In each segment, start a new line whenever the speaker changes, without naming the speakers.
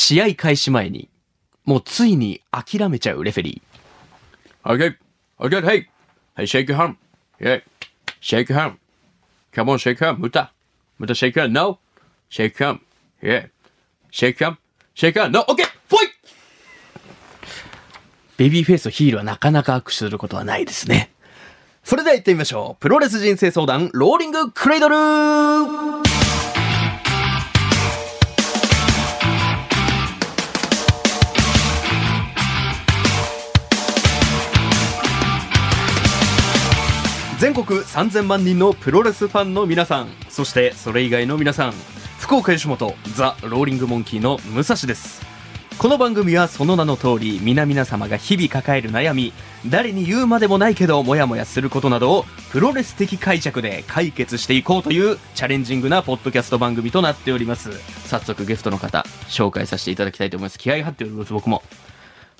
試合開始前に、もうついに諦めちゃうレフェリー。Okay, okay, hey, hey, shake your hand. Yeah, shake your hand. Come on, shake your hand. ムタ。ムタ shake your hand. No. Shake your hand. Yeah. Shake your hand. Shake your hand. No. Okay, fight! ベビーフェイスとヒールはなかなか握手することはないですね。それでは行ってみましょう。プロレス人生相談、ローリングクレイドル全国3000万人のプロレスファンの皆さん、そしてそれ以外の皆さん、福岡吉本ザ・ローリングモンキーの武蔵です。この番組はその名の通り皆々様が日々抱える悩み誰に言うまでもないけどモヤモヤすることなどをプロレス的解釈で解決していこうというチャレンジングなポッドキャスト番組となっております。早速ゲストの方紹介させていただきたいと思います。気合い入っております僕も。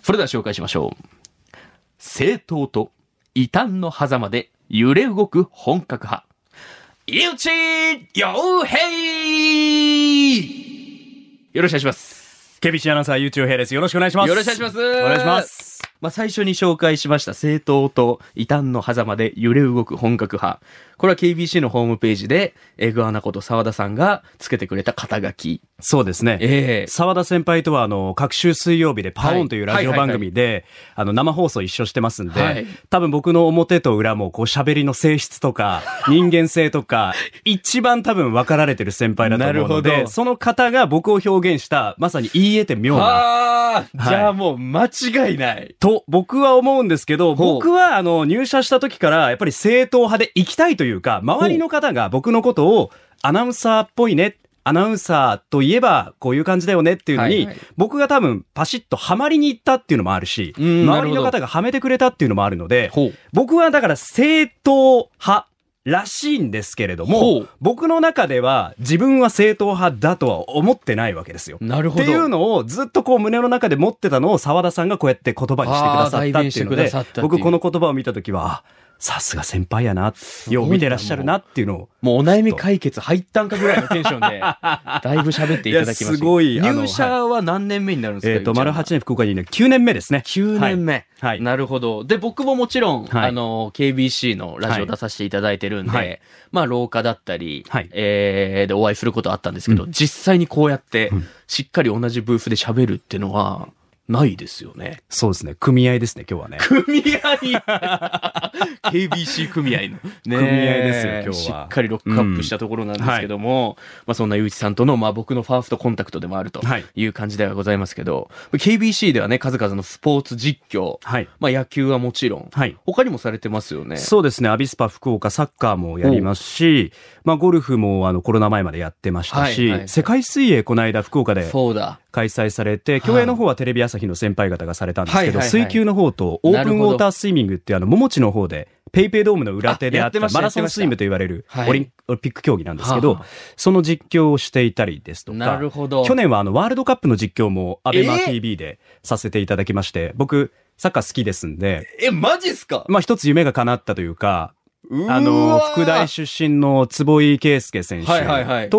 それでは紹介しましょう。正当と異端の狭間で揺れ動く本格派井内洋平よろしくお願いします
ケビシアナウンサー、ゆうちょうへいです。よろしくお願いします。
よろしくお願いします。
お願いします。
まあ、最初に紹介しました政党と異端の狭間で揺れ動く本格派。これは KBC のホームページで、エグアナこと沢田さんがつけてくれた肩書き。
そうですね。
ええ
沢田先輩とは、あの、各週水曜日でパオンというラジオ番組で、あの、生放送一緒してますんで、
はい
多分僕の表と裏も、こう、喋りの性質とか、人間性とか、一番多分分かられてる先輩だと思うの
なるほ
で、
ど
その方が僕を表現した、まさに言い得て妙な、
ああ、
はい
じゃあもう間違いない。
と、僕は思うんですけど、僕は、あの、入社した時から、やっぱり正統派で行きたいというか、周りの方が僕のことを、アナウンサーっぽいね、アナウンサーといえば、こういう感じだよねっていうのに、
はいはい。
僕が多分、パシッとハマりに行ったっていうのもあるし、周りの方がはめてくれたっていうのもあるので。僕はだから正統派らしいんですけれど
ほ
も
う、
僕の中では自分は正統派だとは思ってないわけですよ。
なるほど。
っていうのをずっとこう胸の中で持ってたのを澤田さんがこうやって言葉にしてくださったっていうので僕この言葉を見た時はあさすが先輩やな。よう見てらっしゃるなっていうのを。
もうお悩み解決入ったんかぐらいのテンションで、だいぶ喋っていただきました。
すごい
入社は何年目になるんですか？
えっと丸
ゆうちゃんは
8年福岡にいる9年目ですね。
9年目、
はい。
なるほど。で、僕ももちろん、
はい。
あの、KBC のラジオ出させていただいてるんで、
はい。
まあ、廊下だったり、
はい。
えーで、お会いすることあったんですけど、
うん。
実際にこうやって
うん、
しっかり同じブースで喋るっていうのは、ないですよね。
そうですね。組合ですね今日はね。
組合？KBC 組合の。ね
組合ですよ今日は。
しっかりロックアップしたところなんですけども、まあそんなゆうちさんとの、まあ僕のファーストコンタクトでもあると
はい。
いう感じではございますけど、KBC ではね、数々のスポーツ実況、
はい。
まあ野球はもちろん、
はい。
他にもされてますよね。
そうですね。アビスパ福岡サッカーもやりますしまあゴルフもあのコロナ前までやってましたし、
はいはいはい。
世界水泳この間福岡で
そうだ。
開催されて、競泳の方はテレビ朝日の先輩方がされたんですけど、水球の方とオープンウォータースイミングっていうあの、桃地の方で、ペイペイドームの裏手であった。マラソンスイムと言われる
はい。
オリンピック競技なんですけど、
はあ。
その実況をしていたりですとか。去年はあの、ワールドカップの実況もアベマ
え？ー
TV でさせていただきまして、僕、サッカー好きですんで、
え、マジっすか？
まあ一つ夢が叶ったというか、あの、副大出身の坪井圭介選手と、
はいはいはい。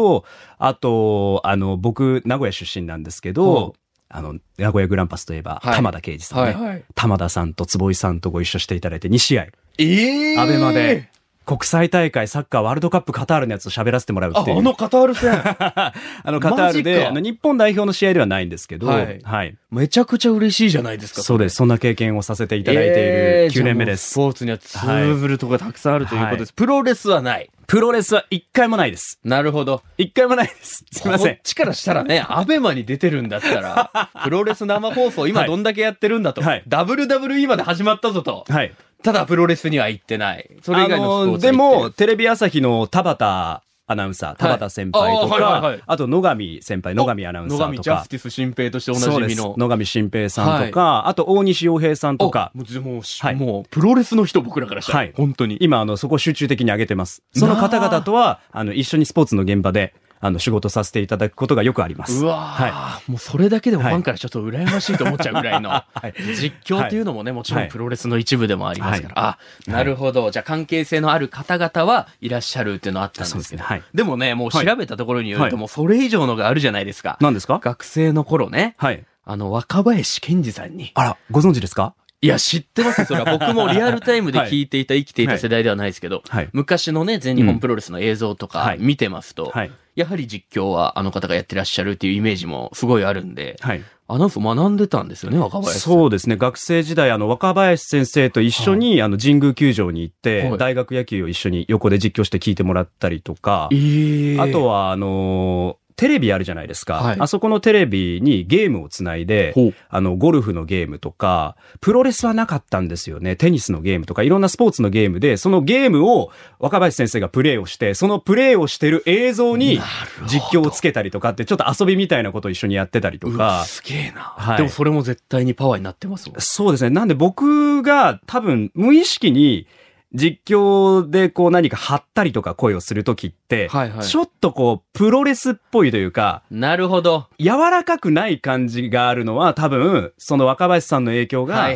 あと、あの、僕、名古屋出身なんですけど、あの、名古屋グランパスといえば、
はい。
玉田圭司さんね、
はいはい。
玉田さんと坪井さんとご一緒していただいて2試合、
ええ
アベマで、国際大会サッカーワールドカップカタールのやつを喋らせてもらう
あ、
っていう。
あのカタール戦。
あの、カタールで、日本代表の試合ではないんですけど、
は
はいい。
めちゃくちゃ嬉しいじゃないですか。
そうです。そんな経験をさせていただいている9年目です。
えースポーツには通ずるところがたくさんあるということです。
は
プロレスはない。
プロレスは一回もないです。
なるほど。
一回もないです。すいません
こっ。ちからしたらね、アベマに出てるんだったら、プロレス生放送今
はい
どんだけやってるんだと。
はい
WWE まで始まったぞと。
はい。
ただプロレスには行ってない。それ以外のスポーツは行って
で
る
も、、テレビ朝日の田畑アナウンサー、田畑先輩と
あーはいはいはい。
か、あと野上先輩、野上アナウンサ
野
ーとか、
上ジャスティス新平としておなじみの。
野上新平さんとか、あと大西洋平さんとか。
あ、もうもうし
はい。
もうプロレスの人僕らからしたら、
はい。
本当に。
今、あの、そこ集中的に上げてます。その方々とは、あの、一緒にスポーツの現場で、あの、仕事させていただくことがよくあります。
うわ
は
ーもうそれだけでも
はい
ファンからちょっと羨ましいと思っちゃうぐらいの、
い
実況っていうのもね、もちろ
はい
んプロレスの一部でもありますから。あ、なるほど。じゃあ関係性のある方々はいらっしゃるっていうのはあったんですけど。
ねはい
でもね、もう調べたところによると、
はい
もうそれ以上のがあるじゃないですか。
何ですか？
学生の頃ね、
はい。
あの、若林健二さんに。
あら、ご存知ですか？
いや、知ってますよ。それは僕もリアルタイムで聞いていた、生きていた世代ではないですけど、
はい
昔のね、全日本プロレスの映像とか
はい
見てますと、
はい。
やはり実況はあの方がやってらっしゃるっていうイメージもすごいあるんで、
はい。
アナウンス学んでたんですよね、若林さん。
そうですね。学生時代、あの、若林先生と一緒に、あの、神宮球場に行って、
はい
大学野球を一緒に横で実況して聞いてもらったりとか、
えー
あとは、あのーテレビあるじゃないですか。
はい
あそこのテレビにゲームをつないであの、ゴルフのゲームとか、プロレスはなかったんですよね。テニスのゲームとか、いろんなスポーツのゲームで、そのゲームを若林先生がプレイをして、そのプレイをしてる映像に実況をつけたりとかって、ちょっと遊びみたいなことを一緒にやってたりとか、
すげえな、
はい
でもそれも絶対にパワーになってますもん。
そうですね。なんで僕が多分無意識に実況でこう何か張ったりとか声をするときって、
はいはい。
ちょっとこうプロレスっぽいというか、
なるほど。
柔らかくない感じがあるのは多分その若林さんの影響が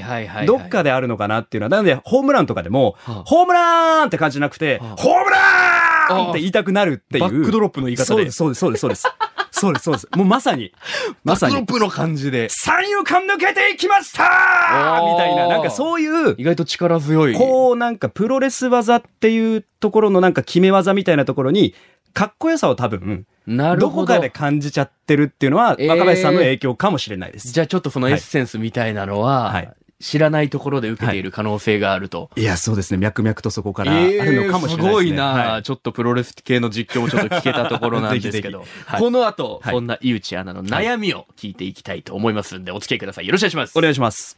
どっかであるのかなっていうのは、なのでホームランとかでも、
はあ。
ホームラーンって感じじゃなくて、
はあ。
ホームラーンって言いたくなるっていう。
バックドロップの言い方で。
そうです、そうです、そうです、そうです。そうです。もうまさに、まさに。
プの感じで。
三遊間抜けていきましたみたいな、なんかそういう、
意外と力強い。
こうなんかプロレス技っていうところのなんか決め技みたいなところに、かっこよさを多分、
ど。
どこかで感じちゃってるっていうのは、
えー
若林さんの影響かもしれないです。
じゃあちょっとそのエッセンスみたいなのは、
はい
知らないところで受けている可能性があると。
いや、そうですね。脈々とそこからあるのかもしれないですね。
すごいな、
はい
ちょっとプロレス系の実況もちょっと聞けたところなんですけど
ぜひぜひはい
この後、
はい
そんな井内アナの悩みを聞いていきたいと思いますんで、お付き合いください。よろしくお願いします。
お願いします。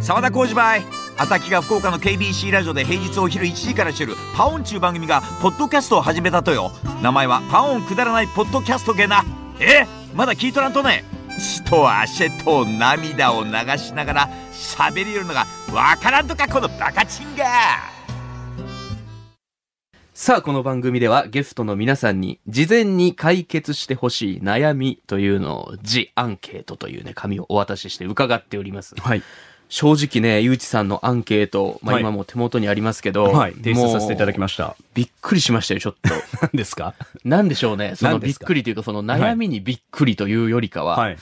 沢田浩二バイアタキが福岡の KBC ラジオで平日お昼1時からしてるパオンちゅう番組がポッドキャストを始めたとよ名前はパオンくだらないポッドキャストゲなえまだ聞いとらんとね血と汗と涙を流しながら喋りよるのがわからんとかこのバカチンが
さあ、この番組ではゲストの皆さんに事前に解決してほしい悩みというのを、ジアンケートというね、紙をお渡しして伺っております。
はい。
正直ね、ゆうちさんのアンケート、まあ
はい
今もう手元にありますけど、
はい。提出させていただき
ま
ました。
びっくりしましたよ、ちょっと。
何ですか？
なんでしょうね。そのびっくりというか、その悩みにびっくりというよりかは、
はい。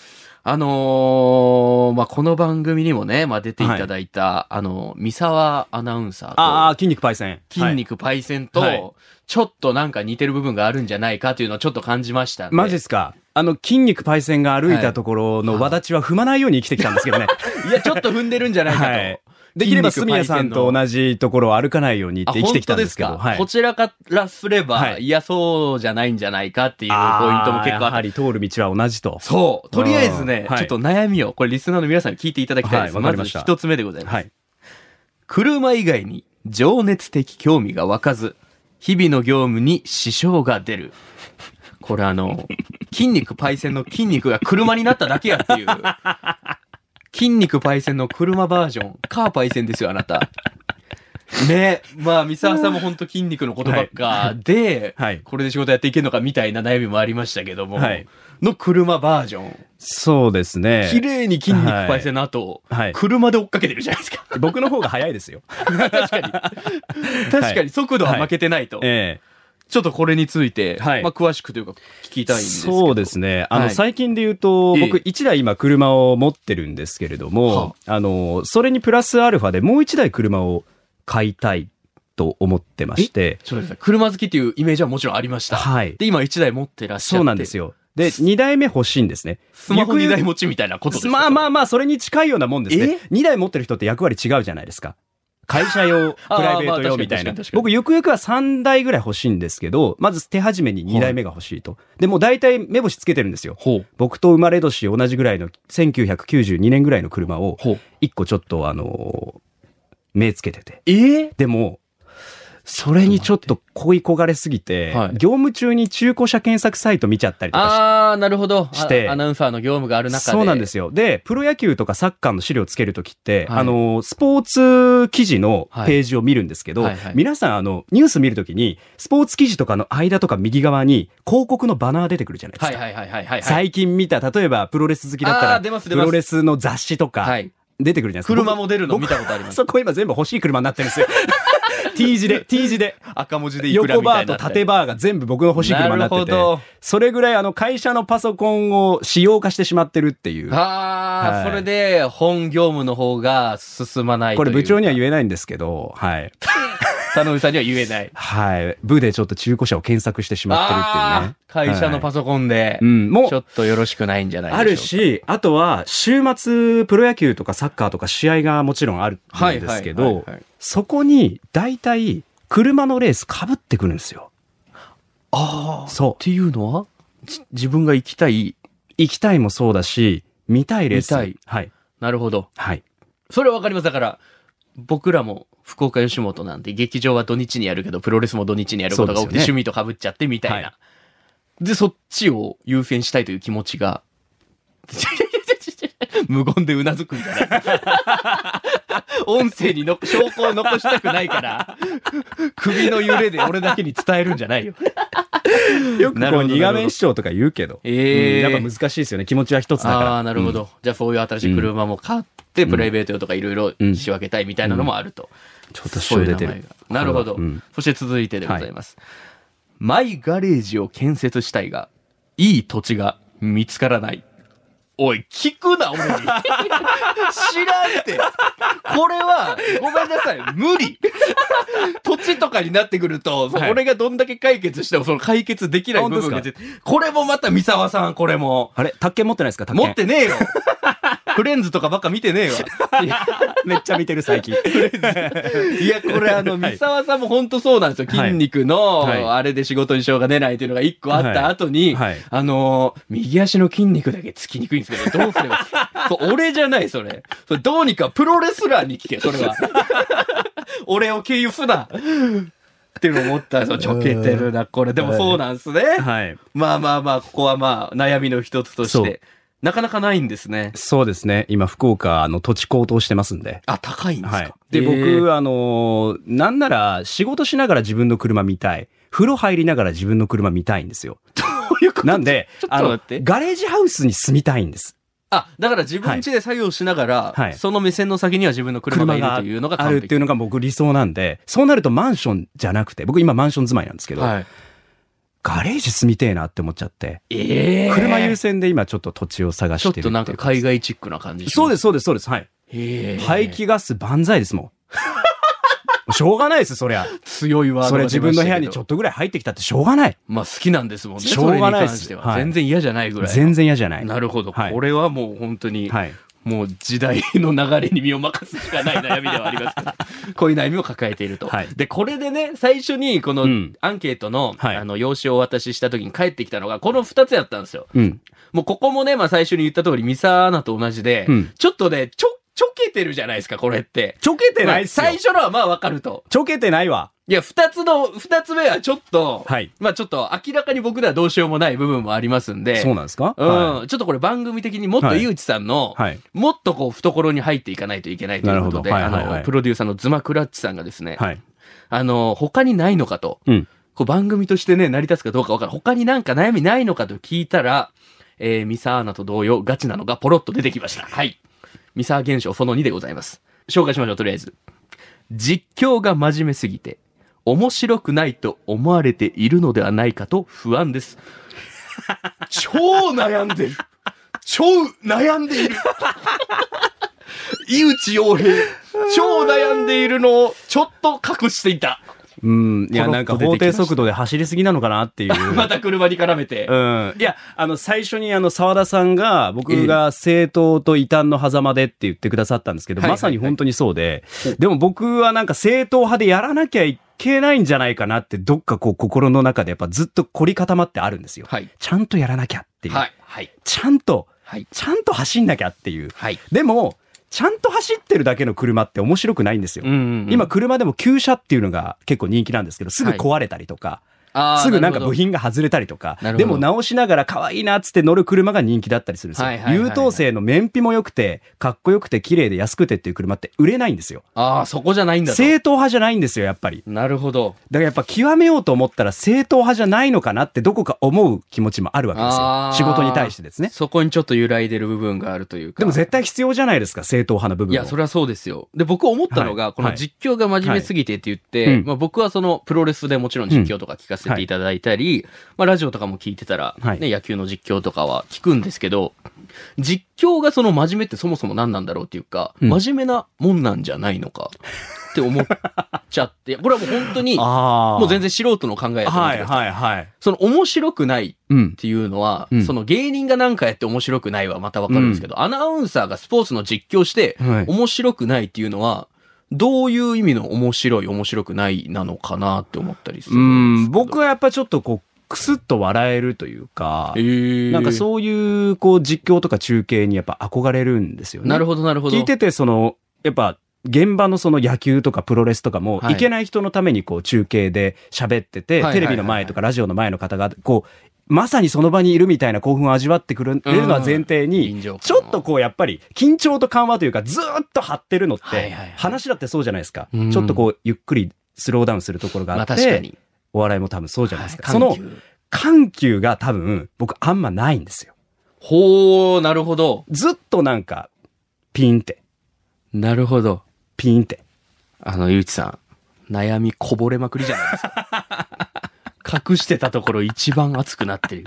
あのーまあ、この番組にもね、まあ、出ていただいた、あの、三沢アナウンサーと、
ああ、筋肉パイセン。
筋肉パイセンと、
はい
ちょっとなんか似てる部分があるんじゃないかというのをちょっと感じました。
マジっすか？あの、筋肉パイセンが歩いたところの輪立ちは踏まないように生きてきたんですけどね。
いや、ちょっと踏んでるんじゃないかと。
はい。できれば、すみやさんと同じところを歩かないようにって生きてきたんですけど。はい
こ。ちらからすれば、
はい
い、や、そうじゃないんじゃないかっていうポイントも結構あ
はり通る道は同じと。
そう。とりあえずね、
はい
ちょっと悩みを、これリスナーの皆さんに聞いていただきたいです。
はいま
ず一つ目でございます。
はい。
車以外に情熱的興味が湧かず、日々の業務に支障が出る。これあの、筋肉パイセンの筋肉が車になっただけやっていう。筋肉パイセンの車バージョン、カーパイセンですよ、あなた。ねまあ、三沢さんも本当筋肉のことばっかで、
はい
これで仕事やっていけるのかみたいな悩みもありましたけども、
はい
の車バージョン。
そうですね。
綺麗に筋肉パイセンの後、
はい
車で追っかけてるじゃないですか。
僕の方が早いですよ。
確かに。確かに速度は負けてないと。
ええ。
ちょっとこれについて、
はい
まあ詳しくというか聞きたいんですけど。
そうですね。あの、
はい
最近で言うと、
ええ
僕一台今車を持ってるんですけれども、
は
あの、それにプラスアルファでもう一台車を買いたいと思ってまして、
ちょっと待ってください車好きっていうイメージはもちろんありました。
はい
で、今1台持ってらっしゃって。
そうなんですよ。で、二台目欲しいんですね。
スマホ2台
も
持ちみたいなことですか？
まあまあまあ、それに近いようなもんですね
え？
二台持ってる人って役割違うじゃないですか。会社用、プライベート用みたいな僕、ゆくゆくは3台ぐらい欲しいんですけど、まず手始めに2台目が欲しいと。でも大体目星つけてるんですよ。僕と生まれ年同じぐらいの1992年ぐらいの車を
ほう。
一個ちょっとあのー目つけてて。
えー、
でも、それにちょっと恋焦がれすぎて、
はい
業務中に中古車検索サイト見ちゃったりとかし
あー、なるほど。
して
あアナウンサーの業務がある中で。
そうなんですよ。で、プロ野球とかサッカーの資料をつけるときって、
はい
あの、スポーツ記事のページを見るんですけど、
はいはいはい
皆さん、あの、ニュース見るときに、スポーツ記事とかの間とか右側に広告のバナー出てくるじゃないですか。
はいはいはいはいはい。
最近見た、例えばプロレス好きだったら、プロレスの雑誌とか、
はい。
出てくるじゃないですか。
車も出るの
僕
見たことあります。
そこ今全部欲しい車になってるんですよ。T 字で、T 字で。
赤文字でいくら
横
みたいな。
バーと縦バーが全部僕の欲しい車になって
るほど、
それぐらいあの会社のパソコンを使用化してしまってるっていう。
あー、
はい
それで本業務の方が進まないという
これ部長には言えないんですけど、はい。
田上さんには言えない。
はい。部でちょっと中古車を検索してしまってるっていうね
会社のパ
ソ
ソコンで、
うん、もう、
ちょっとよろしくないんじゃない。
あるし、あとは、週末、プロ野球とかサッカーとか試合がもちろんあるんですけど
はい、
そこに、大体、車のレース被ってくるんですよ。
ああ。
そう
っていうのは？じ自分が行きたい？
行きたいもそうだし、見たいレース。
見たい
はい。
なるほど。
はい。
それはわかります。だから、僕らも福岡吉本なんて劇場は土日にやるけど、プロレスも土日にやることが多くて、
そうですよ
趣味と被っちゃってみたいな。
はい。
で、そっちを優先したいという気持ちが、無言でうなずくんじゃない？音声にの証拠を残したくないから、首の揺れで俺だけに伝えるんじゃないよ。
よくこう、
なるほど
二画面視聴とか言うけど、
ええ
うんやっぱ難しいですよね。気持ちは一つだから。
ああ、なるほど。じゃあそういう新しい車も買って、プライベート用とかいろいろ仕分けたいみたいなのもあると。
ちょっと塩出てる
そういう名前が。なるほど、
うん
そして続いてでございます。マイガレージを建設したいが、いい土地が見つからない。おい、聞くな、俺に。知らんって。これは、ごめんなさい、無理。土地とかになってくると、
はい
俺がどんだけ解決しても、その解決できない部分がこれもまた三沢さん、これも。
あれ宅建持ってないですか？
持ってねえよ。フレンズとかばっか見てねえわ。
めっちゃ見てる最近。
いや、これあの、三沢さんも本当そうなんですよ。
はい
筋肉の、
はい
あれで仕事に支障が出ないっていうのが一個あった後に、あのー、右足の筋肉だけつきにくいんですけど、どうすれば。俺じゃない、それ。それどうにかプロレスラーに聞け、それは。俺を経由すな。っていうのを思ったんですよ。ちょけてるな、これ。でもそうなんですね。
はい。
まあまあまあ、ここはまあ、悩みの一つとして。なかなかないんですね。
そうですね。今、福岡の土地高騰してますんで。
あ、高いんですか、
はい。で、
えー
僕、あのーなんなら仕事しながら自分の車見たい。風呂入りながら自分の車見たいんですよ。
どういうこと？
なんで
ちょ、っと
あのガレージハウスに住みたいんです。
あ、だから自分家で作業しながら、
はい
その目線の先には自分の車がいるというのが
ある。っていうのが僕理想なんで、そうなるとマンションじゃなくて、僕今マンション住まいなんですけど、
はい。
ガレージ住みてえなって思っちゃって、
ええ
車優先で今ちょっと土地を探
ちょってと
しるっていう
なんか海外チックな感じ。
そうですす、そうです、そうです。はい。
へえ
排気ガス万歳ですもん。しょうがないです、そりゃ。
強いワード
それ自分の部屋にちょ
っ
っとぐらい入ってきたってしょうがない。
まあ好きなんですもんね。
しょうがないっす
全然嫌じゃないぐらい。
全然嫌じゃない。
なるほど。
はい
これはもう本当に、
はい。
もう時代の流れに身を任すしかない悩みではありますけど、こういう悩みを抱えていると。
はい
で、これでね、最初にこの
うん
アンケートの、
はい
あの、用紙をお渡しした時に返ってきたのが、この二つやったんですよ。
うん。
もうここもね、まあ最初に言った通り、ミサアナと同じで、
うん
ちょっとね、ちょ、ちょけてるじゃないですか、これって。
ちょけてないっすよ
まあ最。初のはまあわかると。
ちょけてないわ。
いや、二つの、二つ目はちょっと、
はい
まあちょっと明らかに僕ではどうしようもない部分もありますんで、
そうなんですか？
うん、
は
ちょっとこれ番組的にもっと
はい
井内さんの、
はい。
もっとこう懐に入っていかないといけないということで、
はいはいはい
あの、プロデューサーのズマクラッチさんがですね、
はい。
あの、他にないのかと、
うん。
こう番組としてね、成り立つかどうかわからん。他になんか悩みないのかと聞いたら、えー、ミサーナと同様、ガチなのがポロッと出てきました。はい。ミサー現象その2でございます。紹介しましょう、とりあえず。実況が真面目すぎて、面白くないと思われているのではないかと不安です。超悩んでる。超悩んでいる。井内洋平、超悩んでいるのをちょっと隠していた。
うん。いや、なんか法定速度で走りすぎなのかなっていう。
また車に絡めて。
うん。いや、あの、最初にあの、沢田さんが、僕が政党と異端の狭間でって言ってくださったんですけど、
はい
まさに本当にそうで、でも僕はなんか政党派でやらなきゃいけないんじゃないかなって、どっかこう心の中でやっぱずっと凝り固まってあるんですよ。
はい。
ちゃんとやらなきゃっていう。
はい。はい。
ちゃんと、
はい。
ちゃんと走んなきゃっていう。
はい。
でも、ちゃんと走ってるだけの車って面白くないんですよ。
うんうんうん。
今、車でも旧車っていうのが結構人気なんですけど、すぐ壊れたりとか、
あー
すぐなんか部品が外れたりとかでも直しながら可愛いなっつって乗る車が人気だったりするんですよ。優等生の燃費も良くて、かっこよくて綺麗で安くてっていう車って売れないんですよ。
ああ、そこじゃないんだと。
正統派じゃないんですよ、やっぱり。
なるほど。
だからやっぱ極めようと思ったら正統派じゃないのかなってどこか思う気持ちもあるわけですよ。仕事に対してですね。
そこにちょっと揺らいでる部分があるというか。
でも絶対必要じゃないですか、正統派な部分を。
いや、それはそうですよ。で、僕思ったのが、
はい
この実況が真面目すぎてって言って、
はいうん
まあ僕はそのプロレスでもちろん実況とか聞かせていただいたり、まあラジオとかも聞いてたら、
はい
ね、野球の実況とかは聞くんですけど、実況がその真面目ってそもそも何なんだろうっていうか、
うん
真面目なもんなんじゃないのかって思っちゃって、これはもう本当に。もう全然素人の考えだと思っ
はい
てください。
はいはい。
その面白くない
うん
っ。ていうのは、
うん
その芸人がなんかやって面白くないはまたわかるんですけど、アナウンサーがスポーツの実況して、
はい
面白くないっていうのは、どういう意味の面白い、面白くないなのかなって思ったりする
うんん、
ですけど。
僕はやっぱちょっとこう、くすっと笑えるというか
え、ー、
なんかそういう、こう、実況とか中継にやっぱ憧れるんですよね。
なるほど、なるほど。
聞いてて、その、やっぱ、現場のその野球とかプロレスとかも、
はい
いけない人のためにこう中継で喋ってて、テレビの前とかラジオの前の方が、こう、まさにその場にいるみたいな興奮を味わってくれるのは前提にちょっとこうやっぱり緊張と緩和というかずーっと張ってるのって話だってそうじゃないですか。
うん
ちょっとこうゆっくりスローダウンするところが
ま
あって。お笑いも多分そうじゃないですか。
はい
その
緩急
が多分僕あんまないんですよ。
ほー、なるほど。
ずっとなんか、ピンって、
なるほど。
ピンって。
あの、ゆうちさん、悩みこぼれまくりじゃないですか。隠してたところ一番熱くなってる。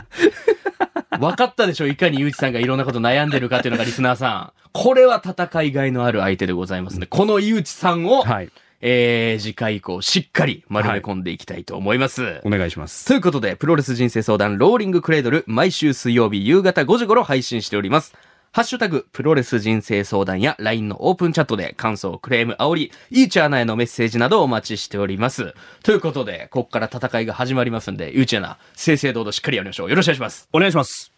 分かったでしょ？いかにゆうちさんがいろんなこと悩んでるかっていうのがリスナーさん。これは戦いがいのある相手でございますね。このゆうちさんを、
はい。
えー、次回以降しっかり丸め込んでいきたいと思います。
お願いします。
ということで、プロレス人生相談ローリングクレードル、毎週水曜日夕方5時頃配信しております。ハッシュタグ、プロレス人生相談や LINE のオープンチャットで感想、クレーム、煽り、イーチャーナへのメッセージなどをお待ちしております。ということで、ここから戦いが始まりますんで、イーチャーナ、正々堂々しっかりやりましょう。よろしくお願いします。
お願いします。